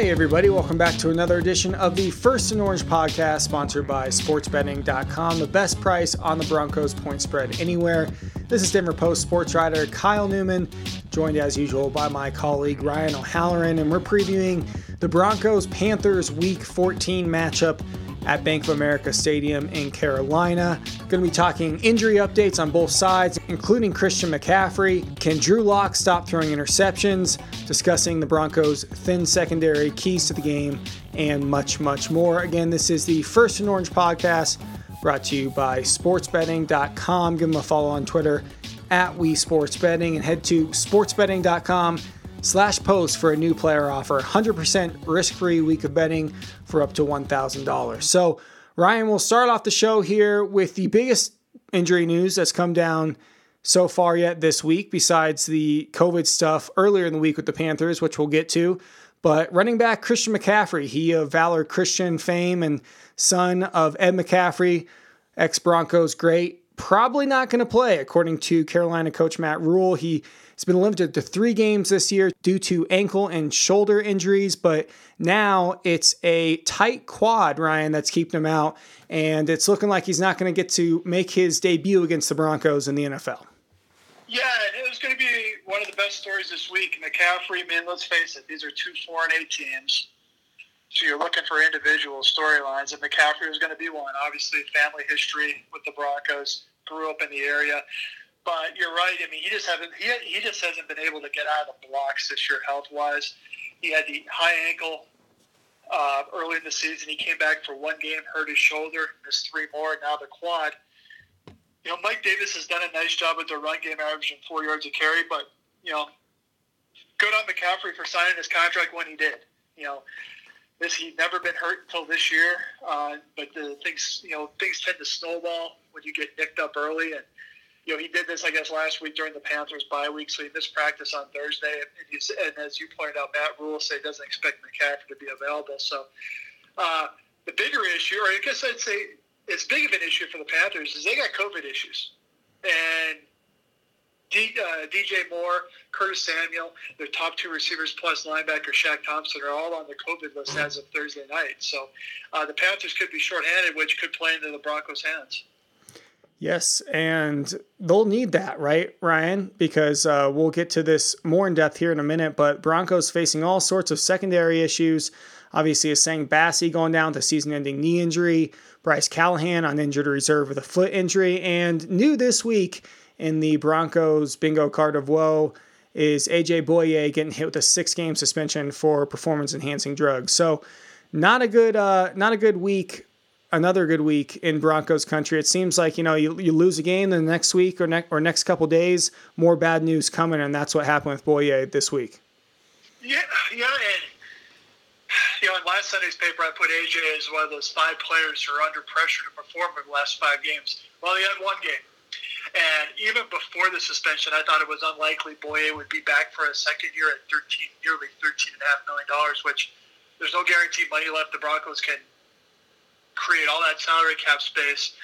Hey, everybody, welcome back to another edition of the First and Orange podcast, sponsored by SportsBetting.com, the best price on the Broncos point spread anywhere. This is Denver Post sports writer Kyle Newman, joined as usual by my colleague Ryan O'Halloran, and we're previewing the Broncos Panthers Week 14 matchup at Bank of America Stadium in Carolina. Going to be talking injury updates on both sides, including Christian McCaffrey. Can Drew Lock stop throwing interceptions? Discussing the Broncos' thin secondary, keys to the game, and much, much more. Again, this is the First and Orange podcast brought to you by sportsbetting.com. Give them a follow on Twitter at WeSportsBetting and head to sportsbetting.com slash post for a new player offer. 100% risk-free week of betting for up to $1000 so ryan will start off the show here with the biggest injury news that's come down so far yet this week besides the covid stuff earlier in the week with the panthers which we'll get to. But running back christian mccaffrey he of valor christian fame and son of ed mccaffrey ex-broncos great probably not going to play according to carolina coach matt Rhule he He's been limited to three games this year due to ankle and shoulder injuries, but now it's a tight quad, Ryan, that's keeping him out. And it's looking like he's not going to get to make his debut against the Broncos in the NFL. Yeah, it was going to be one of the best stories this week. McCaffrey, man, let's face it, these are two 4 and 8 teams. So you're looking for individual storylines, and McCaffrey was going to be one. Obviously, family history with the Broncos, grew up in the area. But you're right. I mean, he just haven't he, he just hasn't been able to get out of the blocks this year health wise. He had the high ankle uh, early in the season. He came back for one game, hurt his shoulder, missed three more. Now the quad. You know, Mike Davis has done a nice job with the run game, averaging four yards a carry. But you know, good on McCaffrey for signing his contract when he did. You know, this he'd never been hurt until this year. Uh, but the things, you know, things tend to snowball when you get nicked up early and you know, he did this, I guess, last week during the Panthers bye week, so he missed practice on Thursday. And, and as you pointed out, Matt Rhule said he doesn't expect McCaffrey to be available. So uh, the bigger issue, or I guess I'd say as big of an issue for the Panthers, is they got COVID issues. And D, uh, DJ Moore, Curtis Samuel, their top two receivers plus linebacker Shaq Thompson are all on the COVID list as of Thursday night. So uh, the Panthers could be shorthanded, which could play into the Broncos' hands. Yes, and they'll need that, right, Ryan? Because uh, we'll get to this more in depth here in a minute. But Broncos facing all sorts of secondary issues. Obviously, Essang Bassey going down to season-ending knee injury. Bryce Callahan on injured reserve with a foot injury, and new this week in the Broncos bingo card of woe is AJ Bouye getting hit with a six-game suspension for performance-enhancing drugs. So, not a good, uh, not a good week another good week in Broncos country. It seems like you know you, you lose a game, the next week or next or next couple days, more bad news coming, and that's what happened with Bouye this week. Yeah, yeah, and you know, in last Sunday's paper, I put AJ as one of those five players who are under pressure to perform in the last five games. Well, he had one game. And even before the suspension, I thought it was unlikely Bouye would be back for a second year at 13, nearly $13.5 million, which there's no guarantee money left the Broncos can create all that salary cap space.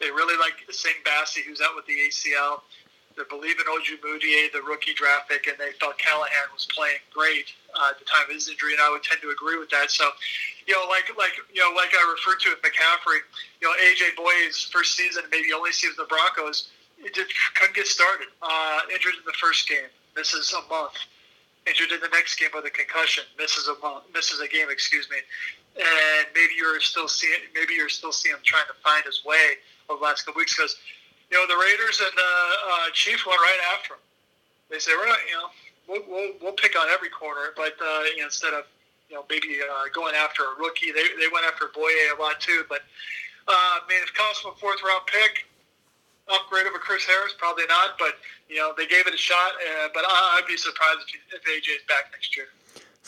They really like Essang Bassey, who's out with the ACL. They believe in Ojemudia, the rookie draft pick, and they felt Callahan was playing great uh, at the time of his injury, and I would tend to agree with that. So, you know, like like you know, like I referred to with McCaffrey, you know, AJ Bouye's first season, maybe only season the Broncos, it just couldn't get started. Uh, injured in the first game, misses a month. Injured in the next game with a concussion, misses a month, misses a game, excuse me and maybe you're still seeing maybe you're still seeing him trying to find his way over the last couple weeks because you know the Raiders and the uh, Chiefs went right after him. They say we're not you know we'll, we'll, we'll pick on every corner, but uh, you know, instead of you know maybe uh, going after a rookie, they, they went after Bouye a lot too. But uh, I mean, if it costs them a fourth round pick, upgrade over Chris Harris, probably not. But you know they gave it a shot. Uh, but I'd be surprised if, if is back next year.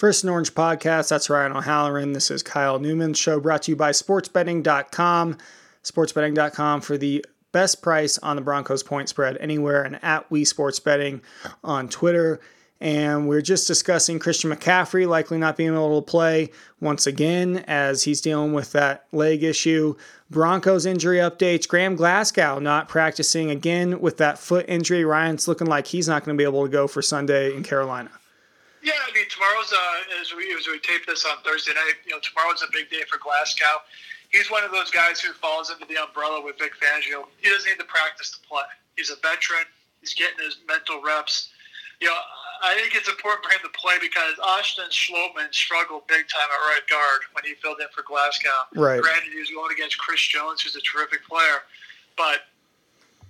First and Orange podcast. That's Ryan O'Halloran. This is Kyle Newman. Show brought to you by SportsBetting.com. SportsBetting.com for the best price on the Broncos point spread anywhere, and at We Sports Betting on Twitter. And we're just discussing Christian McCaffrey likely not being able to play once again as he's dealing with that leg issue. Broncos injury updates. Graham Glasgow not practicing again with that foot injury. Ryan's looking like he's not going to be able to go for Sunday in Carolina. Yeah, I mean, tomorrow's uh, as we as we tape this on Thursday night. You know, tomorrow's a big day for Glasgow. He's one of those guys who falls under the umbrella with Vic Fangio. He doesn't need to practice to play. He's a veteran. He's getting his mental reps. You know, I think it's important for him to play because Austin Schlottmann struggled big time at right guard when he filled in for Glasgow. Right. Granted, he was going against Chris Jones, who's a terrific player, but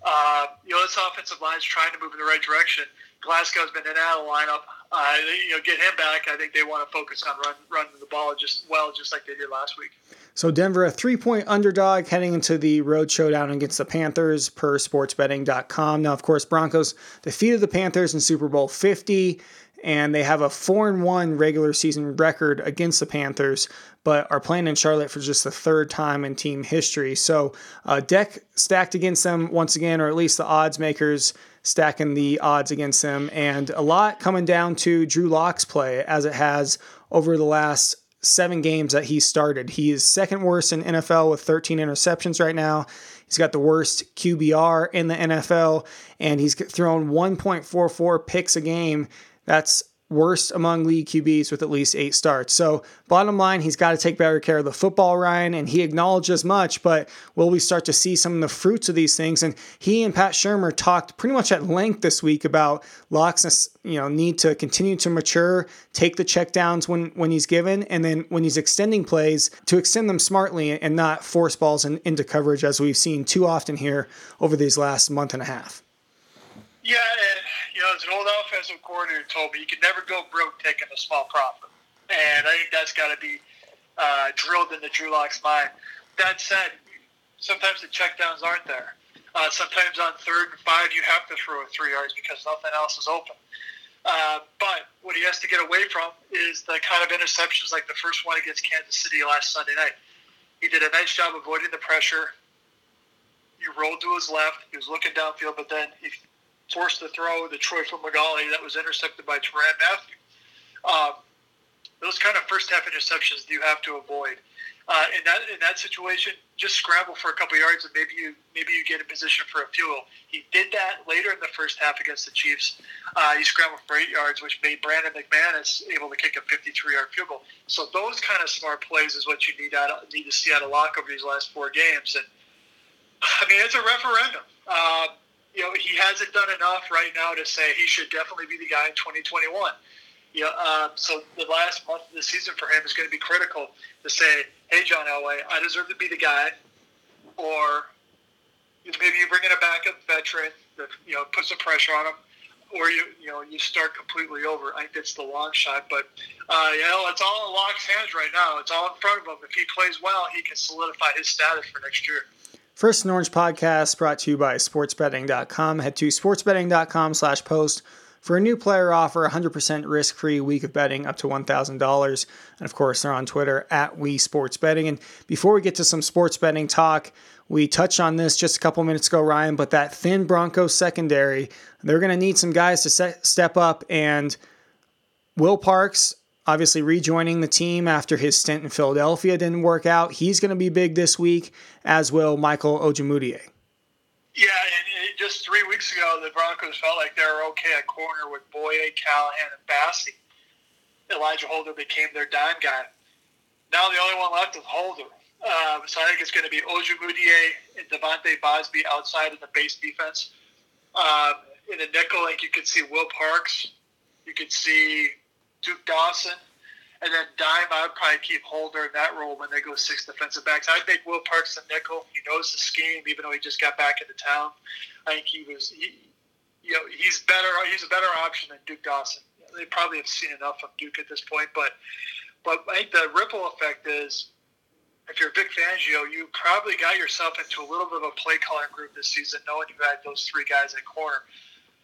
uh, you know, this offensive line is trying to move in the right direction. Glasgow's been in and out of the lineup. Uh, you know, get him back. I think they want to focus on run, running the ball just well, just like they did last week. So Denver, a three-point underdog heading into the road showdown against the Panthers per sportsbetting.com. Now, of course, Broncos defeated the Panthers in Super Bowl 50, and they have a 4 and 1 regular season record against the Panthers, but are playing in Charlotte for just the third time in team history. So, uh, deck stacked against them once again, or at least the odds makers stacking the odds against them, and a lot coming down to Drew Lock's play as it has over the last seven games that he started. He is second worst in NFL with 13 interceptions right now. He's got the worst QBR in the NFL, and he's thrown 1.44 picks a game. That's worst among league QBs with at least eight starts. So, bottom line, he's got to take better care of the football, Ryan, and he acknowledges much. But will we start to see some of the fruits of these things? And he and Pat Shurmur talked pretty much at length this week about Lock's, you know, need to continue to mature, take the checkdowns when when he's given, and then when he's extending plays to extend them smartly and not force balls in, into coverage as we've seen too often here over these last month and a half. Yeah, and you know, as an old offensive coordinator told me, you can never go broke taking a small profit, and I think that's got to be uh, drilled into Drew Lock's mind. That said, sometimes the checkdowns aren't there. Uh, sometimes on third and five, you have to throw it three yards because nothing else is open. Uh, but what he has to get away from is the kind of interceptions like the first one against Kansas City last Sunday night. He did a nice job avoiding the pressure. He rolled to his left. He was looking downfield, but then he forced to throw the Troy Fumagalli that was intercepted by Tyrann Mathieu. Um, those kind of first half interceptions you have to avoid. Uh, in that in that situation, just scramble for a couple yards and maybe you maybe you get in position for a field. He did that later in the first half against the Chiefs. Uh, he scrambled for eight yards, which made Brandon McManus able to kick a 53-yard field goal. So those kind of smart plays is what you need out of, need to see out of Lock over these last four games. And I mean, it's a referendum. He hasn't done enough right now to say he should definitely be the guy in 2021. You know, um, so the last month of the season for him is going to be critical to say, hey, John Elway, I deserve to be the guy, or maybe you bring in a backup veteran that you know put some pressure on him, or you you know you start completely over. I think that's the long shot, but uh, you know it's all in Lock's hands right now. It's all in front of him. If he plays well, he can solidify his status for next year. First and Orange podcast brought to you by sportsbetting.com. Head to sportsbetting.com slash post for a new player offer, 100% risk-free week of betting up to $1,000. And of course, they're on Twitter at We Sports Betting. And before we get to some sports betting talk, we touched on this just a couple minutes ago, Ryan, but that thin Broncos secondary, they're going to need some guys to step up. And Will Parks obviously rejoining the team after his stint in Philadelphia didn't work out. He's going to be big this week, as will Michael Ojemudia. Yeah, and just three weeks ago, the Broncos felt like they were okay at corner with Bouye, Callahan, and Bassey. Elijah Holder became their dime guy. Now the only one left is Holder. Um, so I think it's going to be Ojemudia and De'Vante Bausby outside of the base defense. Um, in the nickel, I think you could see Will Parks. You could see Duke Dawson. And then Dime, I would probably keep Holder in that role when they go six defensive backs. I think Will Parks the nickel. He knows the scheme, even though he just got back into town. I think he was, he, you know, he's better. He's a better option than Duke Dawson. They probably have seen enough of Duke at this point, but but I think the ripple effect is if you're Vic Fangio, you probably got yourself into a little bit of a play calling group this season, knowing you had those three guys at corner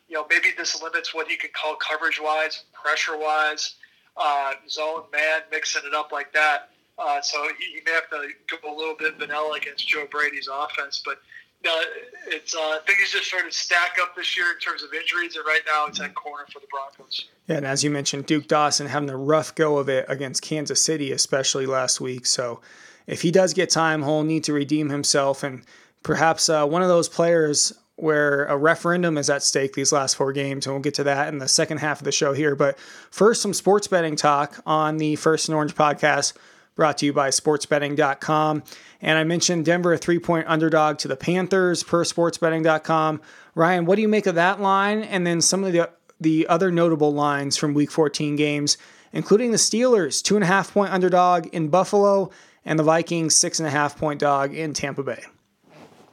you know, maybe this limits what he can call coverage wise, pressure wise, uh, zone man, mixing it up like that. Uh, so he, he, may have to go a little bit vanilla against Joe Brady's offense, but uh, it's uh, things just sort of stack up this year in terms of injuries, and right now it's at corner for the Broncos. Yeah, and as you mentioned, Duke Dawson having a rough go of it against Kansas City, especially last week. So if he does get time, he'll need to redeem himself, and perhaps uh, one of those players where a referendum is at stake these last four games, and we'll get to that in the second half of the show here. But first, some sports betting talk on the First and Orange podcast brought to you by sportsbetting.com. And I mentioned Denver, a three point underdog to the Panthers per sportsbetting.com. Ryan, what do you make of that line? And then some of the, the other notable lines from week 14 games, including the Steelers, two and a half point underdog in Buffalo, and the Vikings, six and a half point dog in Tampa Bay.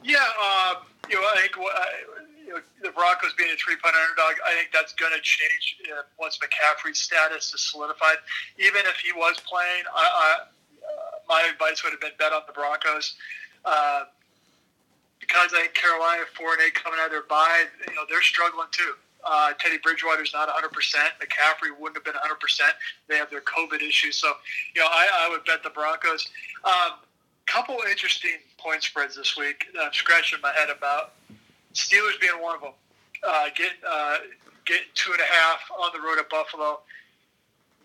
Yeah, uh, you know, I think you know, the Broncos being a three-point underdog, I think that's going to change uh, once McCaffrey's status is solidified. Even if he was playing, I, I, uh, my advice would have been bet on the Broncos. Uh, because I think Carolina four and eight coming out of their bye, you know they're struggling too. Uh, Teddy Bridgewater's not 100%. McCaffrey wouldn't have been 100%. They have their COVID issues. So, you know, I, I would bet the Broncos. Um, couple interesting point spreads this week that I'm scratching my head about. Steelers being one of them. Uh, get uh, get two and a half on the road at Buffalo.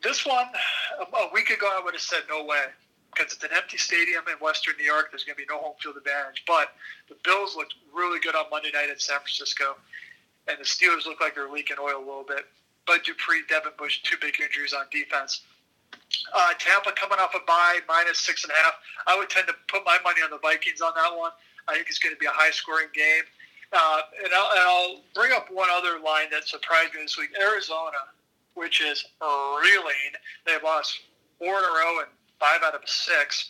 This one, a week ago, I would have said no way because it's an empty stadium in Western New York. There's going to be no home field advantage. But the Bills looked really good on Monday night in San Francisco, and the Steelers look like they're leaking oil a little bit. Bud Dupree, Devin Bush, two big injuries on defense. Uh, Tampa coming off a bye, minus six and a half. I would tend to put my money on the Vikings on that one. I think it's going to be a high scoring game. Uh, and, I'll, and, I'll, bring up one other line that surprised me this week Arizona, which is reeling. They've lost four in a row and five out of six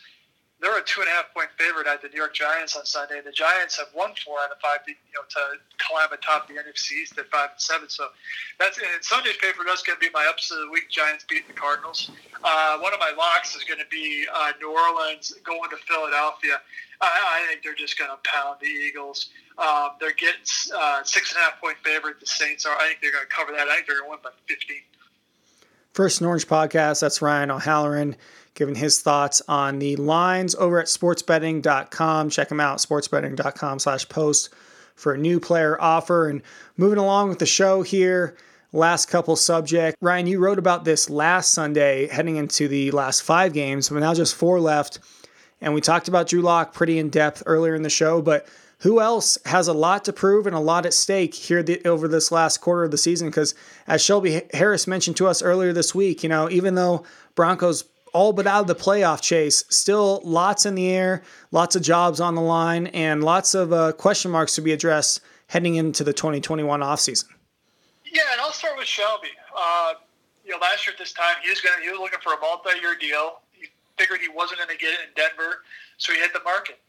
they're a two and a half point favorite at the New York Giants on Sunday. The Giants have won four out of five, you know, to climb atop the NFC East at five and seven. So that's and Sunday's paper. That's going to be my upset of the week. Giants beating the Cardinals. Uh, one of my locks is going to be uh, New Orleans going to Philadelphia. I, I think they're just going to pound the Eagles. Um, they're getting uh, six and a half point favorite. The Saints are. I think they're going to cover that. I think they're going to win by fifteen. First and Orange podcast. That's Ryan O'Halloran giving his thoughts on the lines over at sportsbetting.com. Check him out, sportsbetting.com slash post for a new player offer. And moving along with the show here, last couple subject. Ryan, you wrote about this last Sunday heading into the last five games, but now just four left. And we talked about Drew Lock pretty in depth earlier in the show, but who else has a lot to prove and a lot at stake here the, over this last quarter of the season? Because as Shelby Harris mentioned to us earlier this week, you know, even though Broncos all but out of the playoff chase. Still lots in the air, lots of jobs on the line, and lots of uh, question marks to be addressed heading into the 2021 offseason. Yeah, and I'll start with Shelby. Uh, you know, last year at this time, he was going he was looking for a multi-year deal. He figured he wasn't going to get it in Denver, so he hit the market.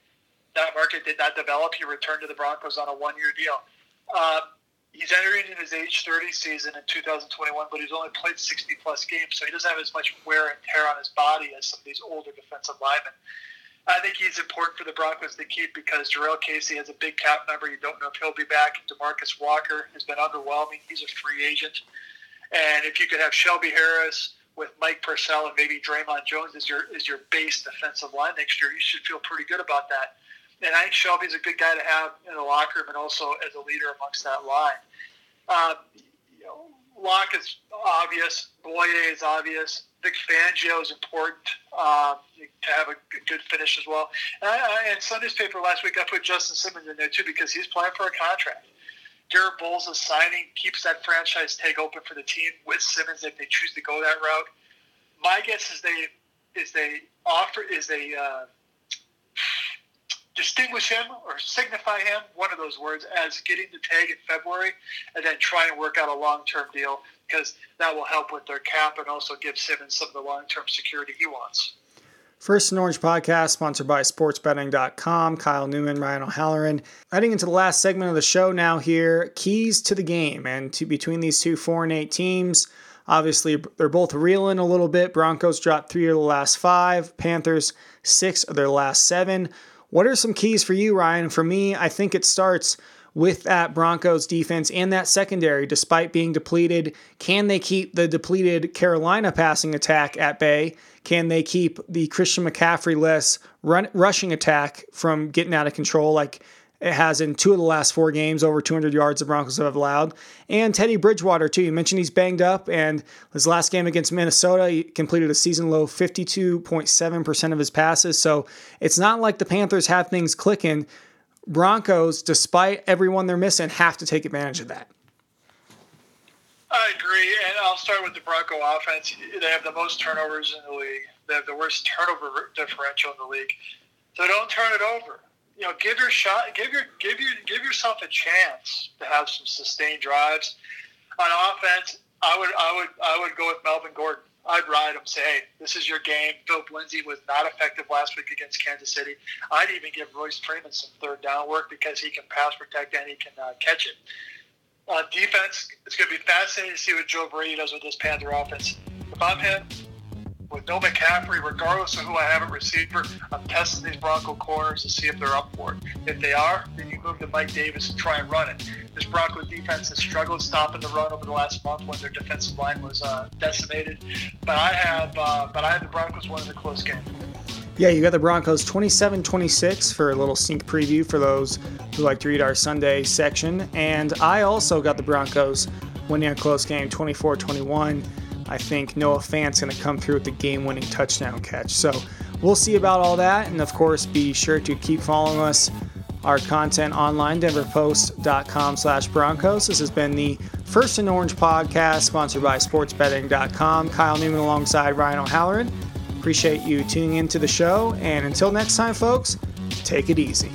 That market did not develop. He returned to the Broncos on a one-year deal. Uh, he's entering in his age 30 season in 2021, but he's only played 60 plus games, so he doesn't have as much wear and tear on his body as some of these older defensive linemen. I think he's important for the Broncos to keep because Jurrell Casey has a big cap number. You don't know if he'll be back. Demarcus Walker has been underwhelming. He's a free agent. And if you could have Shelby Harris with Mike Purcell and maybe Dre'Mont Jones as your as your base defensive line next year, you should feel pretty good about that and I think Shelby's a good guy to have in the locker room and also as a leader amongst that line. Um, you know, Lock is obvious. Bouye is obvious. Vic Fangio is important um, to have a good finish as well. And, I, and Sunday's paper last week, I put Justin Simmons in there too because he's playing for a contract. Garett Bolles' signing keeps that franchise tag open for the team with Simmons if they choose to go that route. My guess is they is they offer is they uh, distinguish him or signify him, one of those words, as getting the tag in February and then try and work out a long term deal because that will help with their cap and also give Simmons some of the long term security he wants. First and Orange podcast, sponsored by sportsbetting.com. Kyle Newman, Ryan O'Halloran. Heading into the last segment of the show now here keys to the game. And to, between these two 4 and 8 teams, obviously they're both reeling a little bit. Broncos dropped three of the last five, Panthers six of their last seven. What are some keys for you, Ryan? For me, I think it starts with that Broncos defense and that secondary, despite being depleted. Can they keep the depleted Carolina passing attack at bay? Can they keep the Christian McCaffrey less rushing attack from getting out of control? Like it has in two of the last four games, over 200 yards the Broncos have allowed. And Teddy Bridgewater, too. You mentioned he's banged up, and his last game against Minnesota, he completed a season low 52.7% of his passes. So it's not like the Panthers have things clicking. Broncos, despite everyone they're missing, have to take advantage of that. I agree, and I'll start with the Bronco offense. They have the most turnovers in the league. They have the worst turnover differential in the league. So don't turn it over. You know, give your shot, give your, give your, give yourself a chance to have some sustained drives. On offense, I would, I would, I would go with Melvin Gordon. I'd ride him. Say, hey, this is your game. Philip Lindsay was not effective last week against Kansas City. I'd even give Royce Freeman some third down work because he can pass protect and he can uh, catch it. On defense, it's going to be fascinating to see what Joe Brady does with this Panther offense. If I'm him, with no McCaffrey, regardless of who I have at receiver, I'm testing these Bronco corners to see if they're up for it. If they are, then you move to Mike Davis and try and run it. This Bronco defense has struggled stopping the run over the last month when their defensive line was uh, decimated. But I have, uh, but I have the Broncos winning the close game. Yeah, you got the Broncos 27 26 for a little sneak preview for those who like to read our Sunday section. And I also got the Broncos winning a close game 24 21. I think Noah Fant's going to come through with the game winning touchdown catch. So we'll see about all that. And of course, be sure to keep following us. Our content online, denverpost.com slash Broncos. This has been the First and Orange podcast, sponsored by sportsbetting.com. Kyle Newman alongside Ryan O'Halloran. Appreciate you tuning into the show. And until next time, folks, take it easy.